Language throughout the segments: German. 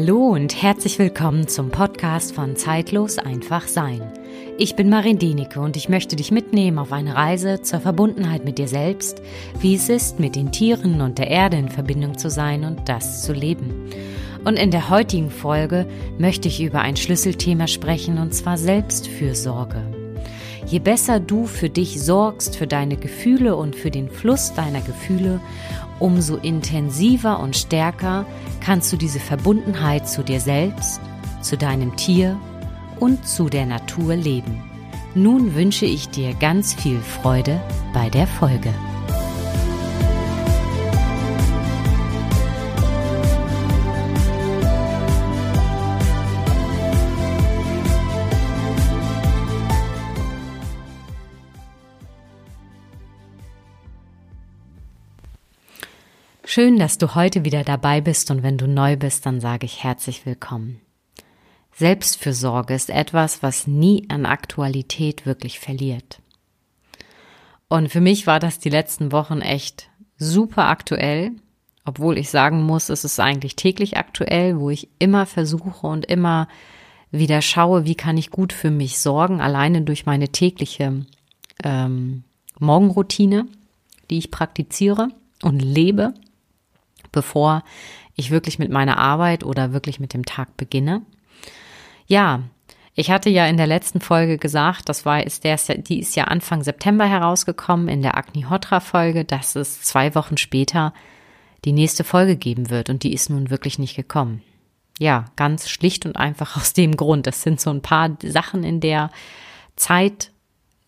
Hallo und herzlich willkommen zum Podcast von Zeitlos einfach sein. Ich bin Marin Denike und ich möchte dich mitnehmen auf eine Reise zur Verbundenheit mit dir selbst, wie es ist, mit den Tieren und der Erde in Verbindung zu sein und das zu leben. Und in der heutigen Folge möchte ich über ein Schlüsselthema sprechen und zwar Selbstfürsorge. Je besser du für dich sorgst, für deine Gefühle und für den Fluss deiner Gefühle, umso intensiver und stärker kannst du diese Verbundenheit zu dir selbst, zu deinem Tier und zu der Natur leben. Nun wünsche ich dir ganz viel Freude bei der Folge. Schön, dass du heute wieder dabei bist und wenn du neu bist, dann sage ich herzlich willkommen. Selbstfürsorge ist etwas, was nie an Aktualität wirklich verliert. Und für mich war das die letzten Wochen echt super aktuell, obwohl ich sagen muss, es ist eigentlich täglich aktuell, wo ich immer versuche und immer wieder schaue, wie kann ich gut für mich sorgen, alleine durch meine tägliche ähm, Morgenroutine, die ich praktiziere und lebe bevor ich wirklich mit meiner Arbeit oder wirklich mit dem Tag beginne. Ja, ich hatte ja in der letzten Folge gesagt, das war, ist der, die ist ja Anfang September herausgekommen in der Agni Hotra Folge, dass es zwei Wochen später die nächste Folge geben wird und die ist nun wirklich nicht gekommen. Ja, ganz schlicht und einfach aus dem Grund. Das sind so ein paar Sachen in der Zeit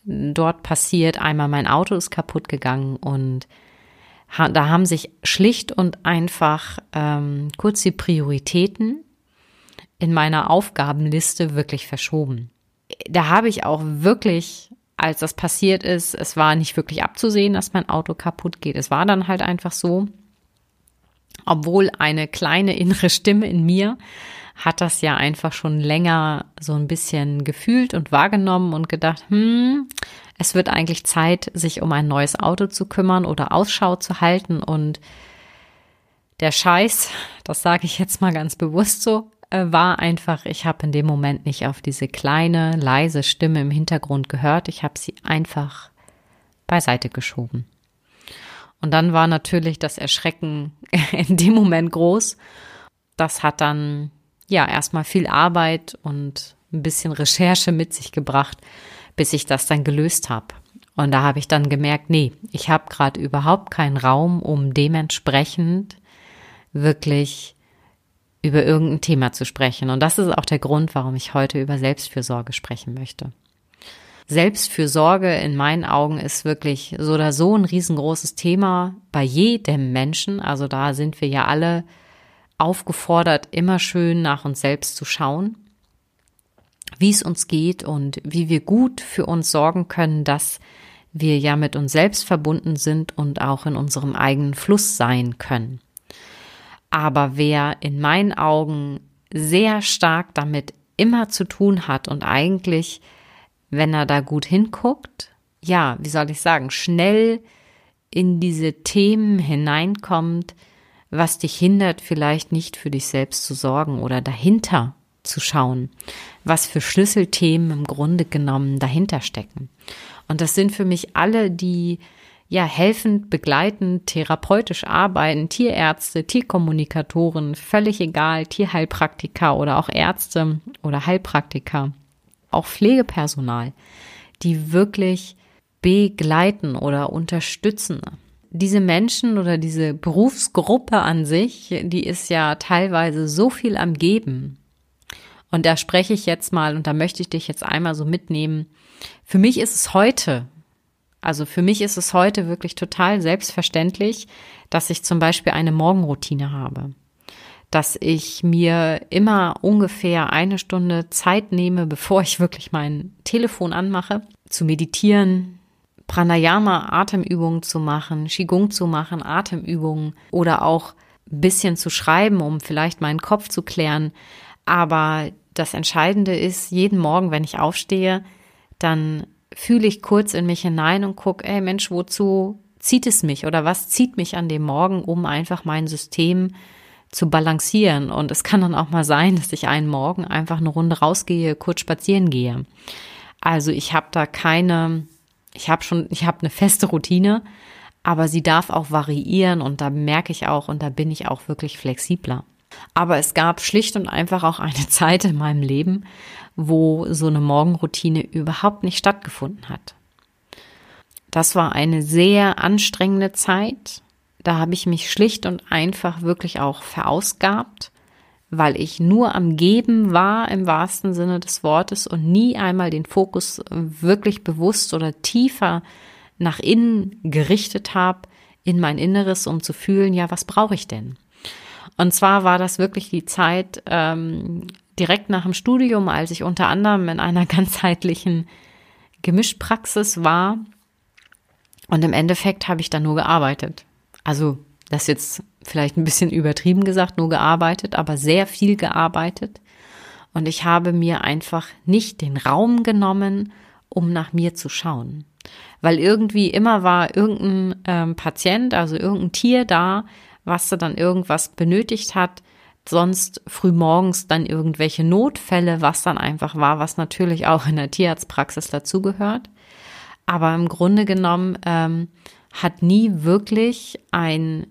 dort passiert. Einmal mein Auto ist kaputt gegangen und da haben sich schlicht und einfach ähm, kurz die Prioritäten in meiner Aufgabenliste wirklich verschoben. Da habe ich auch wirklich, als das passiert ist, es war nicht wirklich abzusehen, dass mein Auto kaputt geht. Es war dann halt einfach so, obwohl eine kleine innere Stimme in mir hat das ja einfach schon länger so ein bisschen gefühlt und wahrgenommen und gedacht, hm, es wird eigentlich Zeit, sich um ein neues Auto zu kümmern oder Ausschau zu halten und der Scheiß, das sage ich jetzt mal ganz bewusst so, äh, war einfach, ich habe in dem Moment nicht auf diese kleine, leise Stimme im Hintergrund gehört. Ich habe sie einfach beiseite geschoben. Und dann war natürlich das Erschrecken in dem Moment groß. Das hat dann ja erstmal viel Arbeit und ein bisschen Recherche mit sich gebracht, bis ich das dann gelöst habe. Und da habe ich dann gemerkt, nee, ich habe gerade überhaupt keinen Raum, um dementsprechend wirklich über irgendein Thema zu sprechen. Und das ist auch der Grund, warum ich heute über Selbstfürsorge sprechen möchte. Selbstfürsorge in meinen Augen ist wirklich so oder so ein riesengroßes Thema bei jedem Menschen. Also da sind wir ja alle aufgefordert, immer schön nach uns selbst zu schauen wie es uns geht und wie wir gut für uns sorgen können, dass wir ja mit uns selbst verbunden sind und auch in unserem eigenen Fluss sein können. Aber wer in meinen Augen sehr stark damit immer zu tun hat und eigentlich, wenn er da gut hinguckt, ja, wie soll ich sagen, schnell in diese Themen hineinkommt, was dich hindert, vielleicht nicht für dich selbst zu sorgen oder dahinter zu schauen, was für Schlüsselthemen im Grunde genommen dahinter stecken. Und das sind für mich alle, die ja helfend, begleitend, therapeutisch arbeiten, Tierärzte, Tierkommunikatoren, völlig egal, Tierheilpraktiker oder auch Ärzte oder Heilpraktiker, auch Pflegepersonal, die wirklich begleiten oder unterstützen. Diese Menschen oder diese Berufsgruppe an sich, die ist ja teilweise so viel am Geben und da spreche ich jetzt mal und da möchte ich dich jetzt einmal so mitnehmen. Für mich ist es heute, also für mich ist es heute wirklich total selbstverständlich, dass ich zum Beispiel eine Morgenroutine habe. Dass ich mir immer ungefähr eine Stunde Zeit nehme, bevor ich wirklich mein Telefon anmache, zu meditieren, Pranayama, Atemübungen zu machen, Qigong zu machen, Atemübungen oder auch ein bisschen zu schreiben, um vielleicht meinen Kopf zu klären. Aber das Entscheidende ist, jeden Morgen, wenn ich aufstehe, dann fühle ich kurz in mich hinein und gucke, ey Mensch, wozu zieht es mich oder was zieht mich an dem Morgen, um einfach mein System zu balancieren. Und es kann dann auch mal sein, dass ich einen Morgen einfach eine Runde rausgehe, kurz spazieren gehe. Also ich habe da keine, ich habe schon, ich habe eine feste Routine, aber sie darf auch variieren und da merke ich auch und da bin ich auch wirklich flexibler. Aber es gab schlicht und einfach auch eine Zeit in meinem Leben, wo so eine Morgenroutine überhaupt nicht stattgefunden hat. Das war eine sehr anstrengende Zeit. Da habe ich mich schlicht und einfach wirklich auch verausgabt, weil ich nur am Geben war im wahrsten Sinne des Wortes und nie einmal den Fokus wirklich bewusst oder tiefer nach innen gerichtet habe, in mein Inneres, um zu fühlen, ja, was brauche ich denn? Und zwar war das wirklich die Zeit ähm, direkt nach dem Studium, als ich unter anderem in einer ganzheitlichen Gemischpraxis war. Und im Endeffekt habe ich da nur gearbeitet. Also das jetzt vielleicht ein bisschen übertrieben gesagt, nur gearbeitet, aber sehr viel gearbeitet. Und ich habe mir einfach nicht den Raum genommen, um nach mir zu schauen. Weil irgendwie immer war irgendein ähm, Patient, also irgendein Tier da, was da dann irgendwas benötigt hat, sonst frühmorgens dann irgendwelche Notfälle, was dann einfach war, was natürlich auch in der Tierarztpraxis dazugehört. Aber im Grunde genommen ähm, hat nie wirklich ein,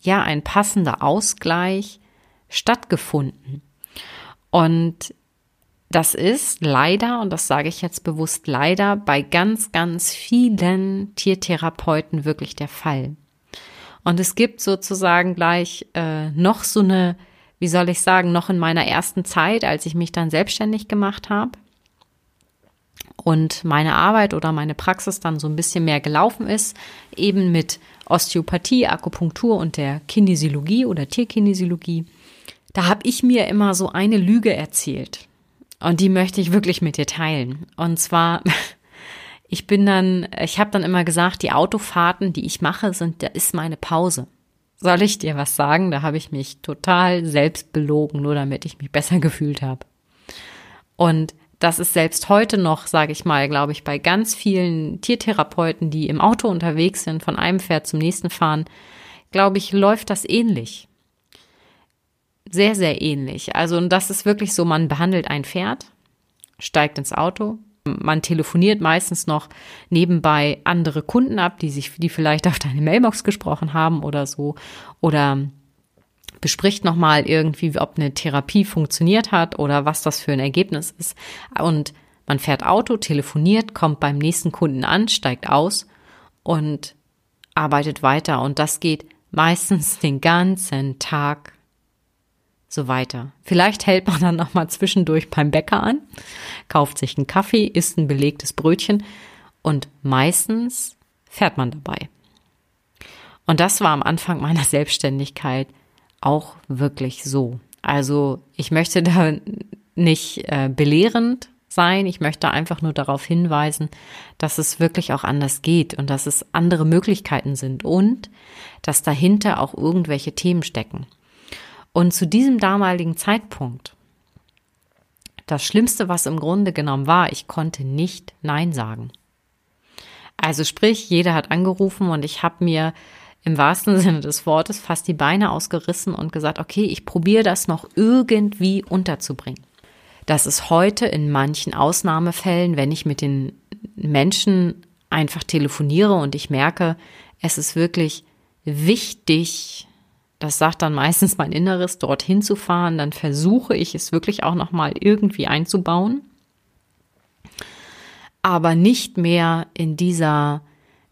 ja, ein passender Ausgleich stattgefunden. Und das ist leider, und das sage ich jetzt bewusst leider, bei ganz, ganz vielen Tiertherapeuten wirklich der Fall. Und es gibt sozusagen gleich äh, noch so eine, wie soll ich sagen, noch in meiner ersten Zeit, als ich mich dann selbstständig gemacht habe und meine Arbeit oder meine Praxis dann so ein bisschen mehr gelaufen ist, eben mit Osteopathie, Akupunktur und der Kinesiologie oder Tierkinesiologie, da habe ich mir immer so eine Lüge erzählt. Und die möchte ich wirklich mit dir teilen. Und zwar ich bin dann, ich habe dann immer gesagt, die Autofahrten, die ich mache, sind, da ist meine Pause. Soll ich dir was sagen? Da habe ich mich total selbst belogen, nur damit ich mich besser gefühlt habe. Und das ist selbst heute noch, sage ich mal, glaube ich, bei ganz vielen Tiertherapeuten, die im Auto unterwegs sind, von einem Pferd zum nächsten fahren, glaube ich, läuft das ähnlich. Sehr, sehr ähnlich. Also, und das ist wirklich so, man behandelt ein Pferd, steigt ins Auto, man telefoniert meistens noch nebenbei andere Kunden ab, die sich, die vielleicht auf deine Mailbox gesprochen haben oder so. Oder bespricht nochmal irgendwie, ob eine Therapie funktioniert hat oder was das für ein Ergebnis ist. Und man fährt Auto, telefoniert, kommt beim nächsten Kunden an, steigt aus und arbeitet weiter. Und das geht meistens den ganzen Tag so weiter. Vielleicht hält man dann noch mal zwischendurch beim Bäcker an, kauft sich einen Kaffee, isst ein belegtes Brötchen und meistens fährt man dabei. Und das war am Anfang meiner Selbstständigkeit auch wirklich so. Also ich möchte da nicht äh, belehrend sein. Ich möchte einfach nur darauf hinweisen, dass es wirklich auch anders geht und dass es andere Möglichkeiten sind und dass dahinter auch irgendwelche Themen stecken. Und zu diesem damaligen Zeitpunkt, das Schlimmste, was im Grunde genommen war, ich konnte nicht Nein sagen. Also sprich, jeder hat angerufen und ich habe mir im wahrsten Sinne des Wortes fast die Beine ausgerissen und gesagt, okay, ich probiere das noch irgendwie unterzubringen. Das ist heute in manchen Ausnahmefällen, wenn ich mit den Menschen einfach telefoniere und ich merke, es ist wirklich wichtig, das sagt dann meistens mein Inneres, dorthin zu fahren. Dann versuche ich es wirklich auch nochmal irgendwie einzubauen. Aber nicht mehr in dieser,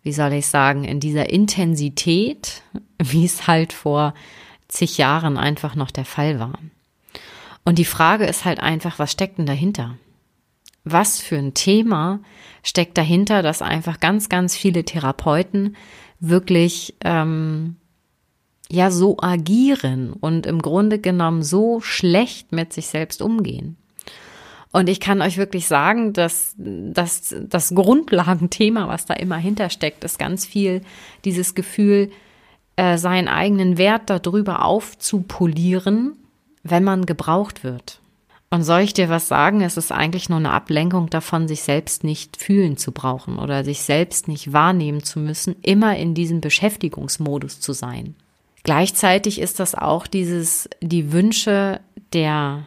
wie soll ich sagen, in dieser Intensität, wie es halt vor zig Jahren einfach noch der Fall war. Und die Frage ist halt einfach, was steckt denn dahinter? Was für ein Thema steckt dahinter, dass einfach ganz, ganz viele Therapeuten wirklich ähm, ja so agieren und im Grunde genommen so schlecht mit sich selbst umgehen. Und ich kann euch wirklich sagen, dass, dass das Grundlagenthema, was da immer hintersteckt, ist ganz viel dieses Gefühl, äh, seinen eigenen Wert darüber aufzupolieren, wenn man gebraucht wird. Und soll ich dir was sagen? Es ist eigentlich nur eine Ablenkung davon, sich selbst nicht fühlen zu brauchen oder sich selbst nicht wahrnehmen zu müssen, immer in diesem Beschäftigungsmodus zu sein. Gleichzeitig ist das auch dieses, die Wünsche der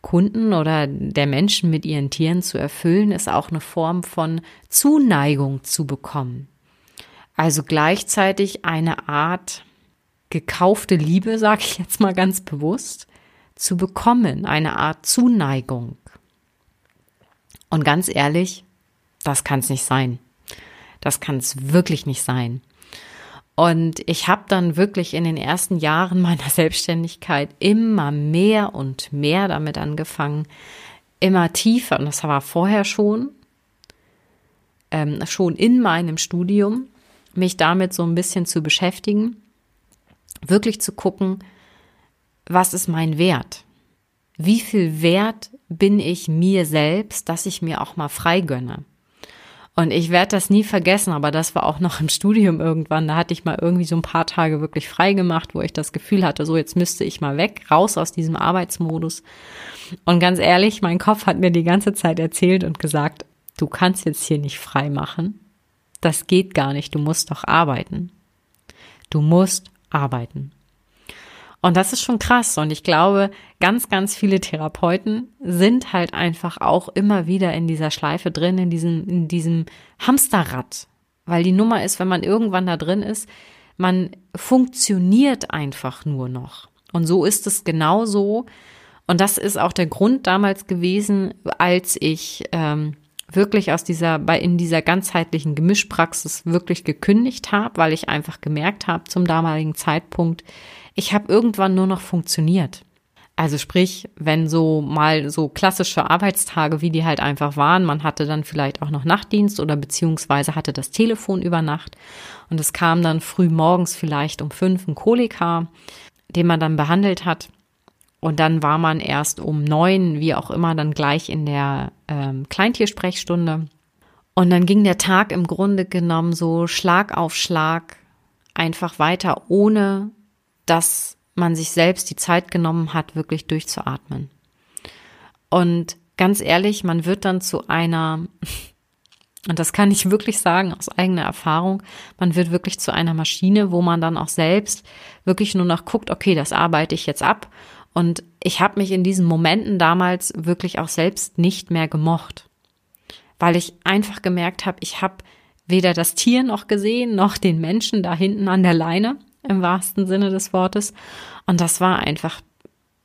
Kunden oder der Menschen mit ihren Tieren zu erfüllen, ist auch eine Form von Zuneigung zu bekommen. Also gleichzeitig eine Art gekaufte Liebe, sage ich jetzt mal ganz bewusst, zu bekommen, eine Art Zuneigung. Und ganz ehrlich, das kann es nicht sein. Das kann es wirklich nicht sein. Und ich habe dann wirklich in den ersten Jahren meiner Selbstständigkeit immer mehr und mehr damit angefangen, immer tiefer, und das war vorher schon, ähm, schon in meinem Studium, mich damit so ein bisschen zu beschäftigen, wirklich zu gucken, was ist mein Wert? Wie viel Wert bin ich mir selbst, dass ich mir auch mal frei gönne? Und ich werde das nie vergessen, aber das war auch noch im Studium irgendwann. Da hatte ich mal irgendwie so ein paar Tage wirklich frei gemacht, wo ich das Gefühl hatte, so jetzt müsste ich mal weg, raus aus diesem Arbeitsmodus. Und ganz ehrlich, mein Kopf hat mir die ganze Zeit erzählt und gesagt, du kannst jetzt hier nicht frei machen. Das geht gar nicht, du musst doch arbeiten. Du musst arbeiten. Und das ist schon krass. Und ich glaube, ganz, ganz viele Therapeuten sind halt einfach auch immer wieder in dieser Schleife drin, in diesem, in diesem Hamsterrad. Weil die Nummer ist, wenn man irgendwann da drin ist, man funktioniert einfach nur noch. Und so ist es genauso. Und das ist auch der Grund damals gewesen, als ich ähm, wirklich aus dieser, bei in dieser ganzheitlichen Gemischpraxis wirklich gekündigt habe, weil ich einfach gemerkt habe zum damaligen Zeitpunkt, ich habe irgendwann nur noch funktioniert. Also sprich, wenn so mal so klassische Arbeitstage, wie die halt einfach waren, man hatte dann vielleicht auch noch Nachtdienst oder beziehungsweise hatte das Telefon über Nacht und es kam dann früh morgens vielleicht um fünf ein Kolika, den man dann behandelt hat. Und dann war man erst um neun, wie auch immer, dann gleich in der ähm, Kleintiersprechstunde. Und dann ging der Tag im Grunde genommen so Schlag auf Schlag einfach weiter, ohne dass man sich selbst die Zeit genommen hat, wirklich durchzuatmen. Und ganz ehrlich, man wird dann zu einer, und das kann ich wirklich sagen aus eigener Erfahrung, man wird wirklich zu einer Maschine, wo man dann auch selbst wirklich nur noch guckt, okay, das arbeite ich jetzt ab. Und ich habe mich in diesen Momenten damals wirklich auch selbst nicht mehr gemocht, weil ich einfach gemerkt habe, ich habe weder das Tier noch gesehen, noch den Menschen da hinten an der Leine im wahrsten Sinne des Wortes. Und das war einfach,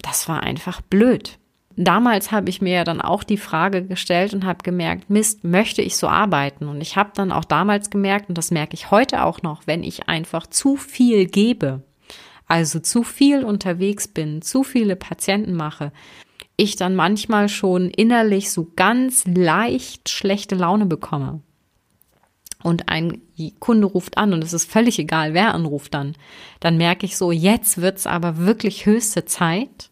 das war einfach blöd. Damals habe ich mir ja dann auch die Frage gestellt und habe gemerkt, Mist, möchte ich so arbeiten? Und ich habe dann auch damals gemerkt, und das merke ich heute auch noch, wenn ich einfach zu viel gebe, also zu viel unterwegs bin, zu viele Patienten mache, ich dann manchmal schon innerlich so ganz leicht schlechte Laune bekomme und ein Kunde ruft an und es ist völlig egal, wer anruft dann, dann merke ich so, jetzt wird's aber wirklich höchste Zeit,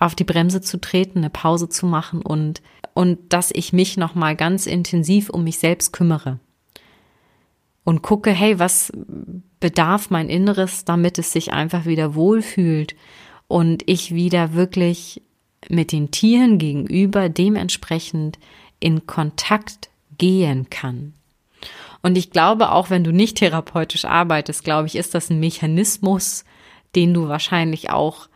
auf die Bremse zu treten, eine Pause zu machen und, und dass ich mich nochmal ganz intensiv um mich selbst kümmere. Und gucke, hey, was bedarf mein Inneres, damit es sich einfach wieder wohlfühlt und ich wieder wirklich mit den Tieren gegenüber dementsprechend in Kontakt gehen kann. Und ich glaube, auch wenn du nicht therapeutisch arbeitest, glaube ich, ist das ein Mechanismus, den du wahrscheinlich auch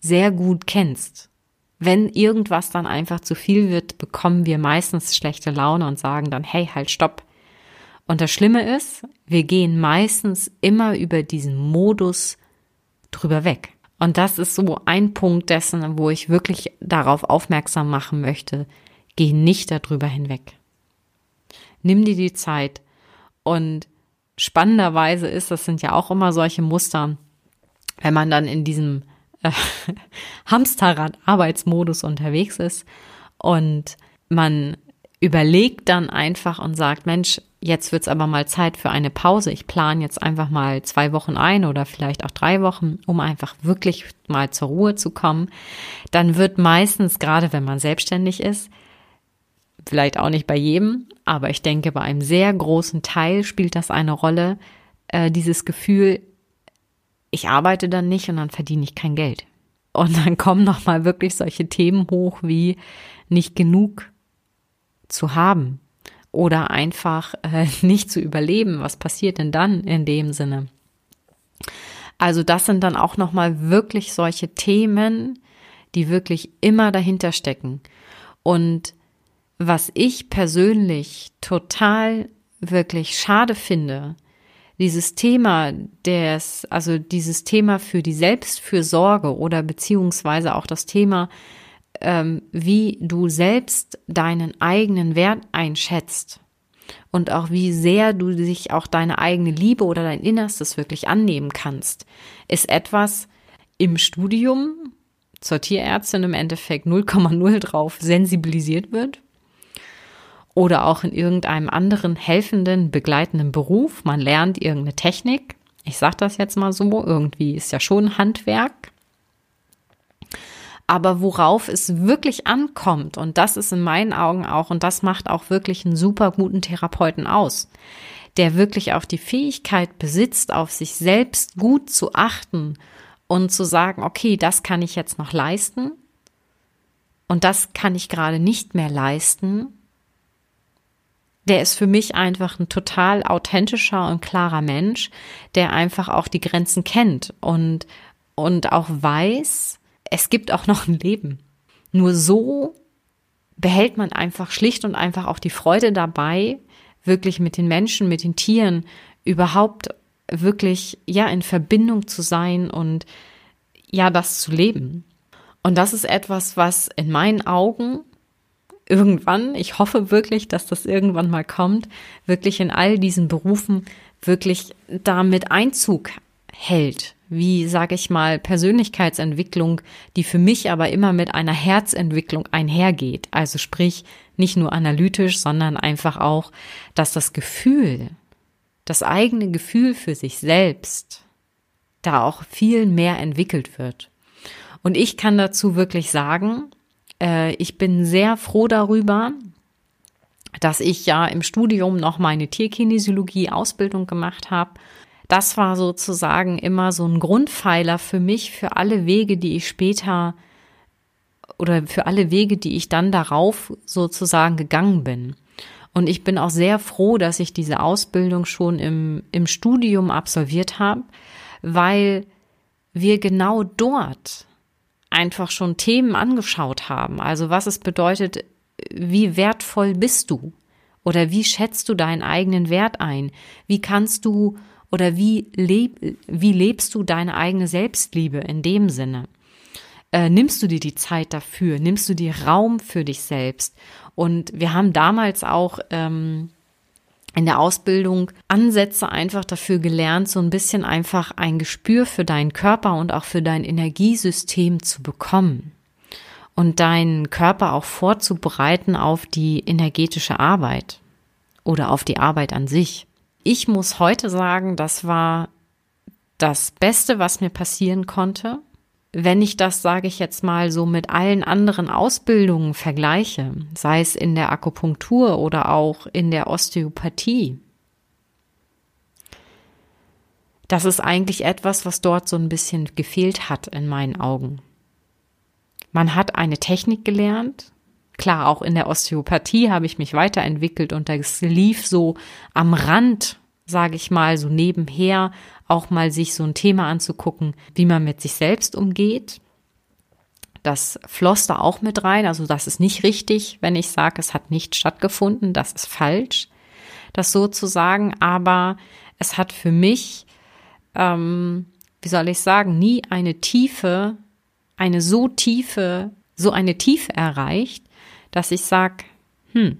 sehr gut kennst. Wenn irgendwas dann einfach zu viel wird, bekommen wir meistens schlechte Laune und sagen dann, hey, halt, stopp. Und das Schlimme ist, wir gehen meistens immer über diesen Modus drüber weg. Und das ist so ein Punkt dessen, wo ich wirklich darauf aufmerksam machen möchte. Geh nicht darüber hinweg. Nimm dir die Zeit. Und spannenderweise ist, das sind ja auch immer solche Muster, wenn man dann in diesem äh, Hamsterrad-Arbeitsmodus unterwegs ist und man überlegt dann einfach und sagt, Mensch, jetzt wird's aber mal Zeit für eine Pause. Ich plane jetzt einfach mal zwei Wochen ein oder vielleicht auch drei Wochen, um einfach wirklich mal zur Ruhe zu kommen. Dann wird meistens, gerade wenn man selbstständig ist, Vielleicht auch nicht bei jedem, aber ich denke, bei einem sehr großen Teil spielt das eine Rolle, äh, dieses Gefühl, ich arbeite dann nicht und dann verdiene ich kein Geld. Und dann kommen nochmal wirklich solche Themen hoch wie nicht genug zu haben oder einfach äh, nicht zu überleben. Was passiert denn dann in dem Sinne? Also das sind dann auch nochmal wirklich solche Themen, die wirklich immer dahinter stecken. Und was ich persönlich total wirklich schade finde, dieses Thema des, also dieses Thema für die Selbstfürsorge oder beziehungsweise auch das Thema, ähm, wie du selbst deinen eigenen Wert einschätzt und auch wie sehr du sich auch deine eigene Liebe oder dein Innerstes wirklich annehmen kannst, ist etwas im Studium zur Tierärztin im Endeffekt 0,0 drauf sensibilisiert wird oder auch in irgendeinem anderen helfenden, begleitenden Beruf. Man lernt irgendeine Technik. Ich sage das jetzt mal so, irgendwie ist ja schon Handwerk. Aber worauf es wirklich ankommt, und das ist in meinen Augen auch, und das macht auch wirklich einen super guten Therapeuten aus, der wirklich auch die Fähigkeit besitzt, auf sich selbst gut zu achten und zu sagen, okay, das kann ich jetzt noch leisten und das kann ich gerade nicht mehr leisten der ist für mich einfach ein total authentischer und klarer Mensch, der einfach auch die Grenzen kennt und, und auch weiß, es gibt auch noch ein Leben. Nur so behält man einfach schlicht und einfach auch die Freude dabei, wirklich mit den Menschen, mit den Tieren überhaupt wirklich, ja, in Verbindung zu sein und ja, das zu leben. Und das ist etwas, was in meinen Augen irgendwann, ich hoffe wirklich, dass das irgendwann mal kommt, wirklich in all diesen Berufen wirklich damit Einzug hält. Wie, sage ich mal, Persönlichkeitsentwicklung, die für mich aber immer mit einer Herzentwicklung einhergeht. Also sprich, nicht nur analytisch, sondern einfach auch, dass das Gefühl, das eigene Gefühl für sich selbst, da auch viel mehr entwickelt wird. Und ich kann dazu wirklich sagen, äh, ich bin sehr froh darüber, dass ich ja im Studium noch meine Tierkinesiologie-Ausbildung gemacht habe. Das war sozusagen immer so ein Grundpfeiler für mich, für alle Wege, die ich später oder für alle Wege, die ich dann darauf sozusagen gegangen bin. Und ich bin auch sehr froh, dass ich diese Ausbildung schon im, im Studium absolviert habe, weil wir genau dort einfach schon Themen angeschaut haben. Also was es bedeutet, wie wertvoll bist du? Oder wie schätzt du deinen eigenen Wert ein? Wie kannst du oder wie, leb, wie lebst du deine eigene Selbstliebe in dem Sinne? Äh, nimmst du dir die Zeit dafür? Nimmst du dir Raum für dich selbst? Und wir haben damals auch ähm, in der Ausbildung Ansätze einfach dafür gelernt, so ein bisschen einfach ein Gespür für deinen Körper und auch für dein Energiesystem zu bekommen und deinen Körper auch vorzubereiten auf die energetische Arbeit oder auf die Arbeit an sich. Ich muss heute sagen, das war das Beste, was mir passieren konnte, wenn ich das, sage ich jetzt mal, so mit allen anderen Ausbildungen vergleiche, sei es in der Akupunktur oder auch in der Osteopathie, das ist eigentlich etwas, was dort so ein bisschen gefehlt hat in meinen Augen. Man hat eine Technik gelernt. Klar, auch in der Osteopathie habe ich mich weiterentwickelt und das lief so am Rand, sage ich mal, so nebenher auch mal sich so ein Thema anzugucken, wie man mit sich selbst umgeht. Das floss da auch mit rein. Also das ist nicht richtig, wenn ich sage, es hat nicht stattgefunden. Das ist falsch, das so zu sagen. Aber es hat für mich, ähm, wie soll ich sagen, nie eine Tiefe, eine so tiefe, so eine Tiefe erreicht, dass ich sage, hm,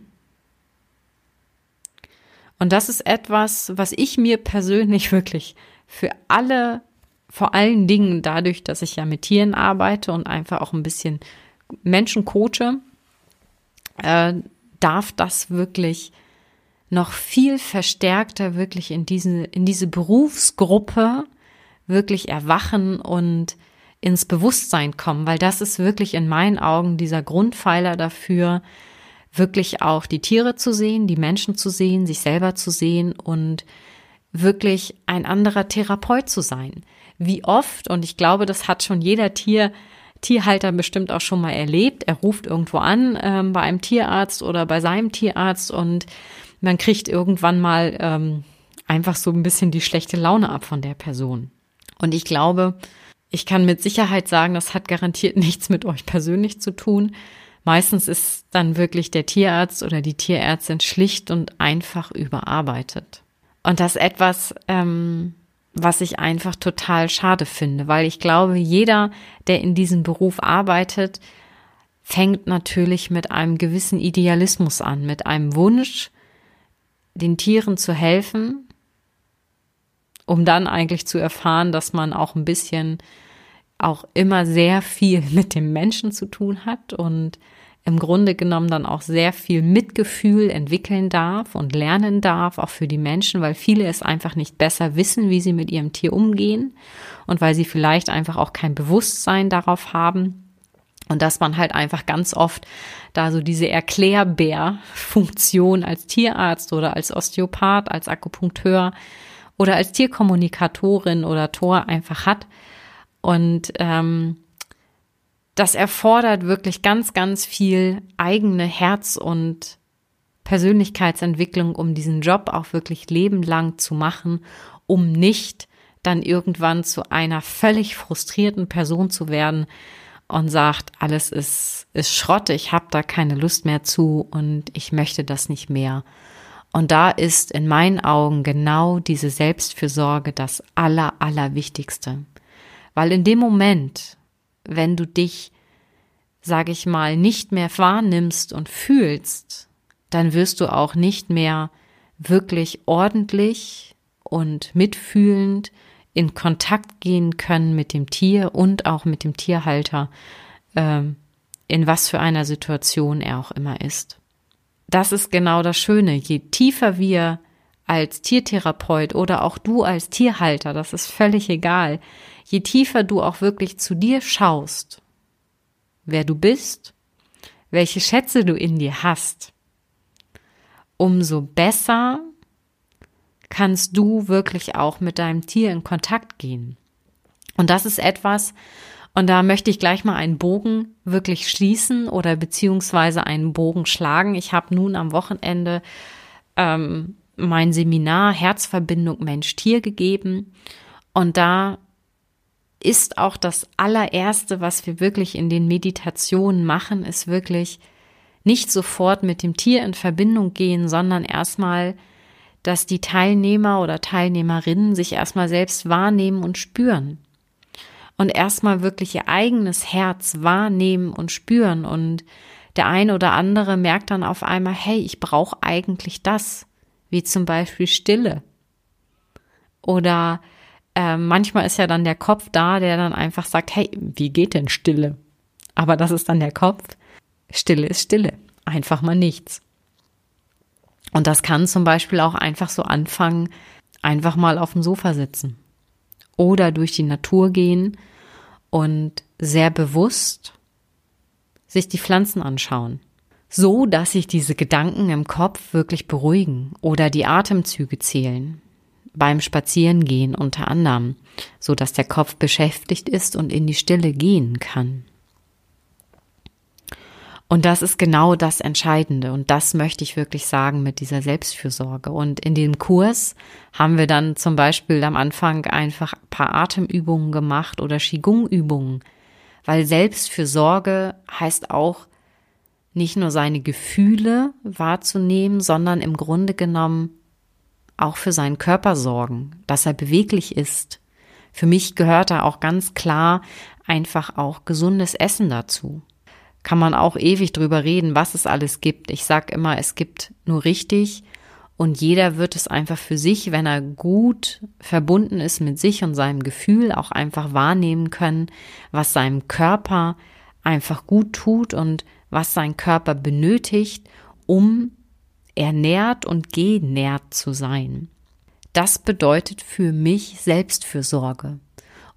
und das ist etwas, was ich mir persönlich wirklich für alle, vor allen Dingen dadurch, dass ich ja mit Tieren arbeite und einfach auch ein bisschen Menschen coache, äh, darf das wirklich noch viel verstärkter wirklich in diese, in diese Berufsgruppe wirklich erwachen und ins Bewusstsein kommen, weil das ist wirklich in meinen Augen dieser Grundpfeiler dafür, wirklich auch die Tiere zu sehen, die Menschen zu sehen, sich selber zu sehen und wirklich ein anderer Therapeut zu sein. Wie oft, und ich glaube, das hat schon jeder Tier, Tierhalter bestimmt auch schon mal erlebt. Er ruft irgendwo an ähm, bei einem Tierarzt oder bei seinem Tierarzt und man kriegt irgendwann mal ähm, einfach so ein bisschen die schlechte Laune ab von der Person. Und ich glaube, ich kann mit Sicherheit sagen, das hat garantiert nichts mit euch persönlich zu tun. Meistens ist dann wirklich der Tierarzt oder die Tierärztin schlicht und einfach überarbeitet. Und das etwas, ähm, was ich einfach total schade finde, weil ich glaube, jeder, der in diesem Beruf arbeitet, fängt natürlich mit einem gewissen Idealismus an, mit einem Wunsch, den Tieren zu helfen, um dann eigentlich zu erfahren, dass man auch ein bisschen auch immer sehr viel mit dem Menschen zu tun hat und im Grunde genommen dann auch sehr viel Mitgefühl entwickeln darf und lernen darf, auch für die Menschen, weil viele es einfach nicht besser wissen, wie sie mit ihrem Tier umgehen und weil sie vielleicht einfach auch kein Bewusstsein darauf haben. Und dass man halt einfach ganz oft da so diese Erklärbär-Funktion als Tierarzt oder als Osteopath, als Akupunkteur oder als Tierkommunikatorin oder Tor einfach hat. Und ähm, das erfordert wirklich ganz, ganz viel eigene Herz- und Persönlichkeitsentwicklung, um diesen Job auch wirklich lebenlang zu machen, um nicht dann irgendwann zu einer völlig frustrierten Person zu werden und sagt, alles ist, ist Schrott, ich habe da keine Lust mehr zu und ich möchte das nicht mehr. Und da ist in meinen Augen genau diese Selbstfürsorge das Aller, Allerwichtigste. Weil in dem Moment, wenn du dich, sage ich mal, nicht mehr wahrnimmst und fühlst, dann wirst du auch nicht mehr wirklich ordentlich und mitfühlend in Kontakt gehen können mit dem Tier und auch mit dem Tierhalter, äh, in was für einer Situation er auch immer ist. Das ist genau das Schöne. Je tiefer wir als Tiertherapeut oder auch du als Tierhalter, das ist völlig egal, je tiefer du auch wirklich zu dir schaust, wer du bist, welche Schätze du in dir hast, umso besser kannst du wirklich auch mit deinem Tier in Kontakt gehen. Und das ist etwas, und da möchte ich gleich mal einen Bogen wirklich schließen oder beziehungsweise einen Bogen schlagen. Ich habe nun am Wochenende ähm, mein Seminar Herzverbindung Mensch-Tier gegeben. Und da ist auch das allererste, was wir wirklich in den Meditationen machen, ist wirklich nicht sofort mit dem Tier in Verbindung gehen, sondern erstmal, dass die Teilnehmer oder Teilnehmerinnen sich erstmal selbst wahrnehmen und spüren. Und erstmal wirklich ihr eigenes Herz wahrnehmen und spüren. Und der ein oder andere merkt dann auf einmal, hey, ich brauche eigentlich das, wie zum Beispiel Stille. Oder äh, manchmal ist ja dann der Kopf da, der dann einfach sagt, hey, wie geht denn Stille? Aber das ist dann der Kopf. Stille ist Stille. Einfach mal nichts. Und das kann zum Beispiel auch einfach so anfangen, einfach mal auf dem Sofa sitzen oder durch die Natur gehen und sehr bewusst sich die Pflanzen anschauen. So, dass sich diese Gedanken im Kopf wirklich beruhigen oder die Atemzüge zählen beim Spazierengehen unter anderem, so dass der Kopf beschäftigt ist und in die Stille gehen kann. Und das ist genau das Entscheidende. Und das möchte ich wirklich sagen mit dieser Selbstfürsorge. Und in dem Kurs haben wir dann zum Beispiel am Anfang einfach ein paar Atemübungen gemacht oder Qigong-Übungen. Weil Selbstfürsorge heißt auch, nicht nur seine Gefühle wahrzunehmen, sondern im Grunde genommen auch für seinen Körper sorgen, dass er beweglich ist. Für mich gehört da auch ganz klar einfach auch gesundes Essen dazu. Kann man auch ewig drüber reden, was es alles gibt. Ich sag immer, es gibt nur richtig und jeder wird es einfach für sich, wenn er gut verbunden ist mit sich und seinem Gefühl, auch einfach wahrnehmen können, was seinem Körper einfach gut tut und was sein Körper benötigt, um ernährt und genährt zu sein. Das bedeutet für mich Selbstfürsorge.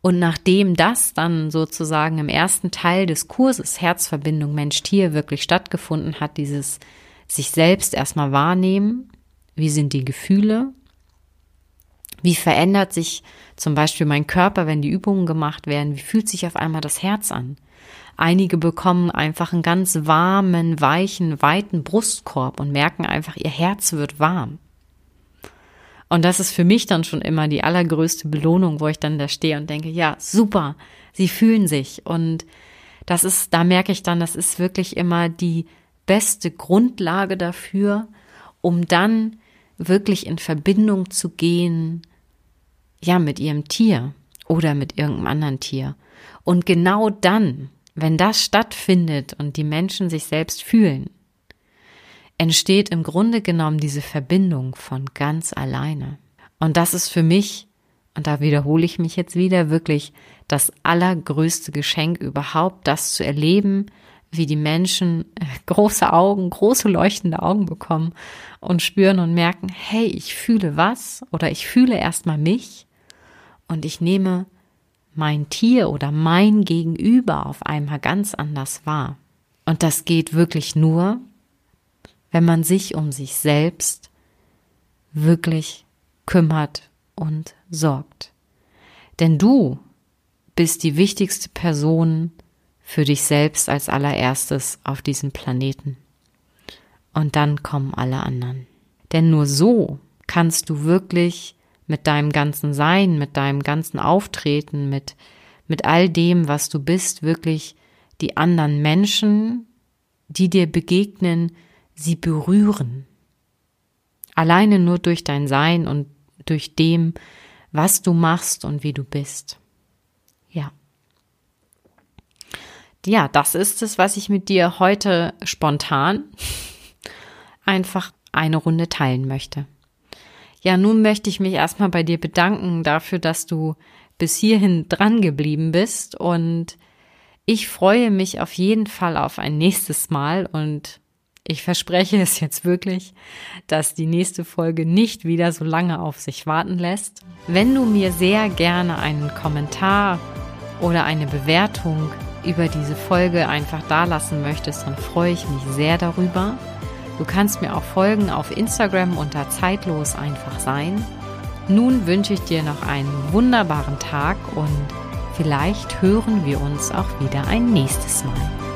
Und nachdem das dann sozusagen im ersten Teil des Kurses Herzverbindung Mensch-Tier wirklich stattgefunden hat, dieses sich selbst erstmal wahrnehmen, wie sind die Gefühle, wie verändert sich zum Beispiel mein Körper, wenn die Übungen gemacht werden, wie fühlt sich auf einmal das Herz an, Einige bekommen einfach einen ganz warmen, weichen, weiten Brustkorb und merken einfach, ihr Herz wird warm. Und das ist für mich dann schon immer die allergrößte Belohnung, wo ich dann da stehe und denke, ja, super, sie fühlen sich. Und das ist, da merke ich dann, das ist wirklich immer die beste Grundlage dafür, um dann wirklich in Verbindung zu gehen, ja, mit ihrem Tier oder mit irgendeinem anderen Tier. Und genau dann, wenn das stattfindet und die Menschen sich selbst fühlen, entsteht im Grunde genommen diese Verbindung von ganz alleine. Und das ist für mich, und da wiederhole ich mich jetzt wieder, wirklich das allergrößte Geschenk überhaupt, das zu erleben, wie die Menschen äh, große Augen, große leuchtende Augen bekommen und spüren und merken, hey, ich fühle was oder ich fühle erstmal mich und ich nehme mein Tier oder mein Gegenüber auf einmal ganz anders wahr. Und das geht wirklich nur, wenn man sich um sich selbst wirklich kümmert und sorgt. Denn du bist die wichtigste Person für dich selbst als allererstes auf diesem Planeten. Und dann kommen alle anderen. Denn nur so kannst du wirklich mit deinem ganzen Sein, mit deinem ganzen Auftreten, mit, mit all dem, was du bist, wirklich die anderen Menschen, die dir begegnen, sie berühren. Alleine nur durch dein Sein und durch dem, was du machst und wie du bist. Ja. Ja, das ist es, was ich mit dir heute spontan einfach eine Runde teilen möchte. Ja, nun möchte ich mich erstmal bei dir bedanken dafür, dass du bis hierhin dran geblieben bist und ich freue mich auf jeden Fall auf ein nächstes Mal und ich verspreche es jetzt wirklich, dass die nächste Folge nicht wieder so lange auf sich warten lässt. Wenn du mir sehr gerne einen Kommentar oder eine Bewertung über diese Folge einfach dalassen möchtest, dann freue ich mich sehr darüber. Du kannst mir auch folgen auf Instagram unter zeitlos einfach sein. Nun wünsche ich dir noch einen wunderbaren Tag und vielleicht hören wir uns auch wieder ein nächstes Mal.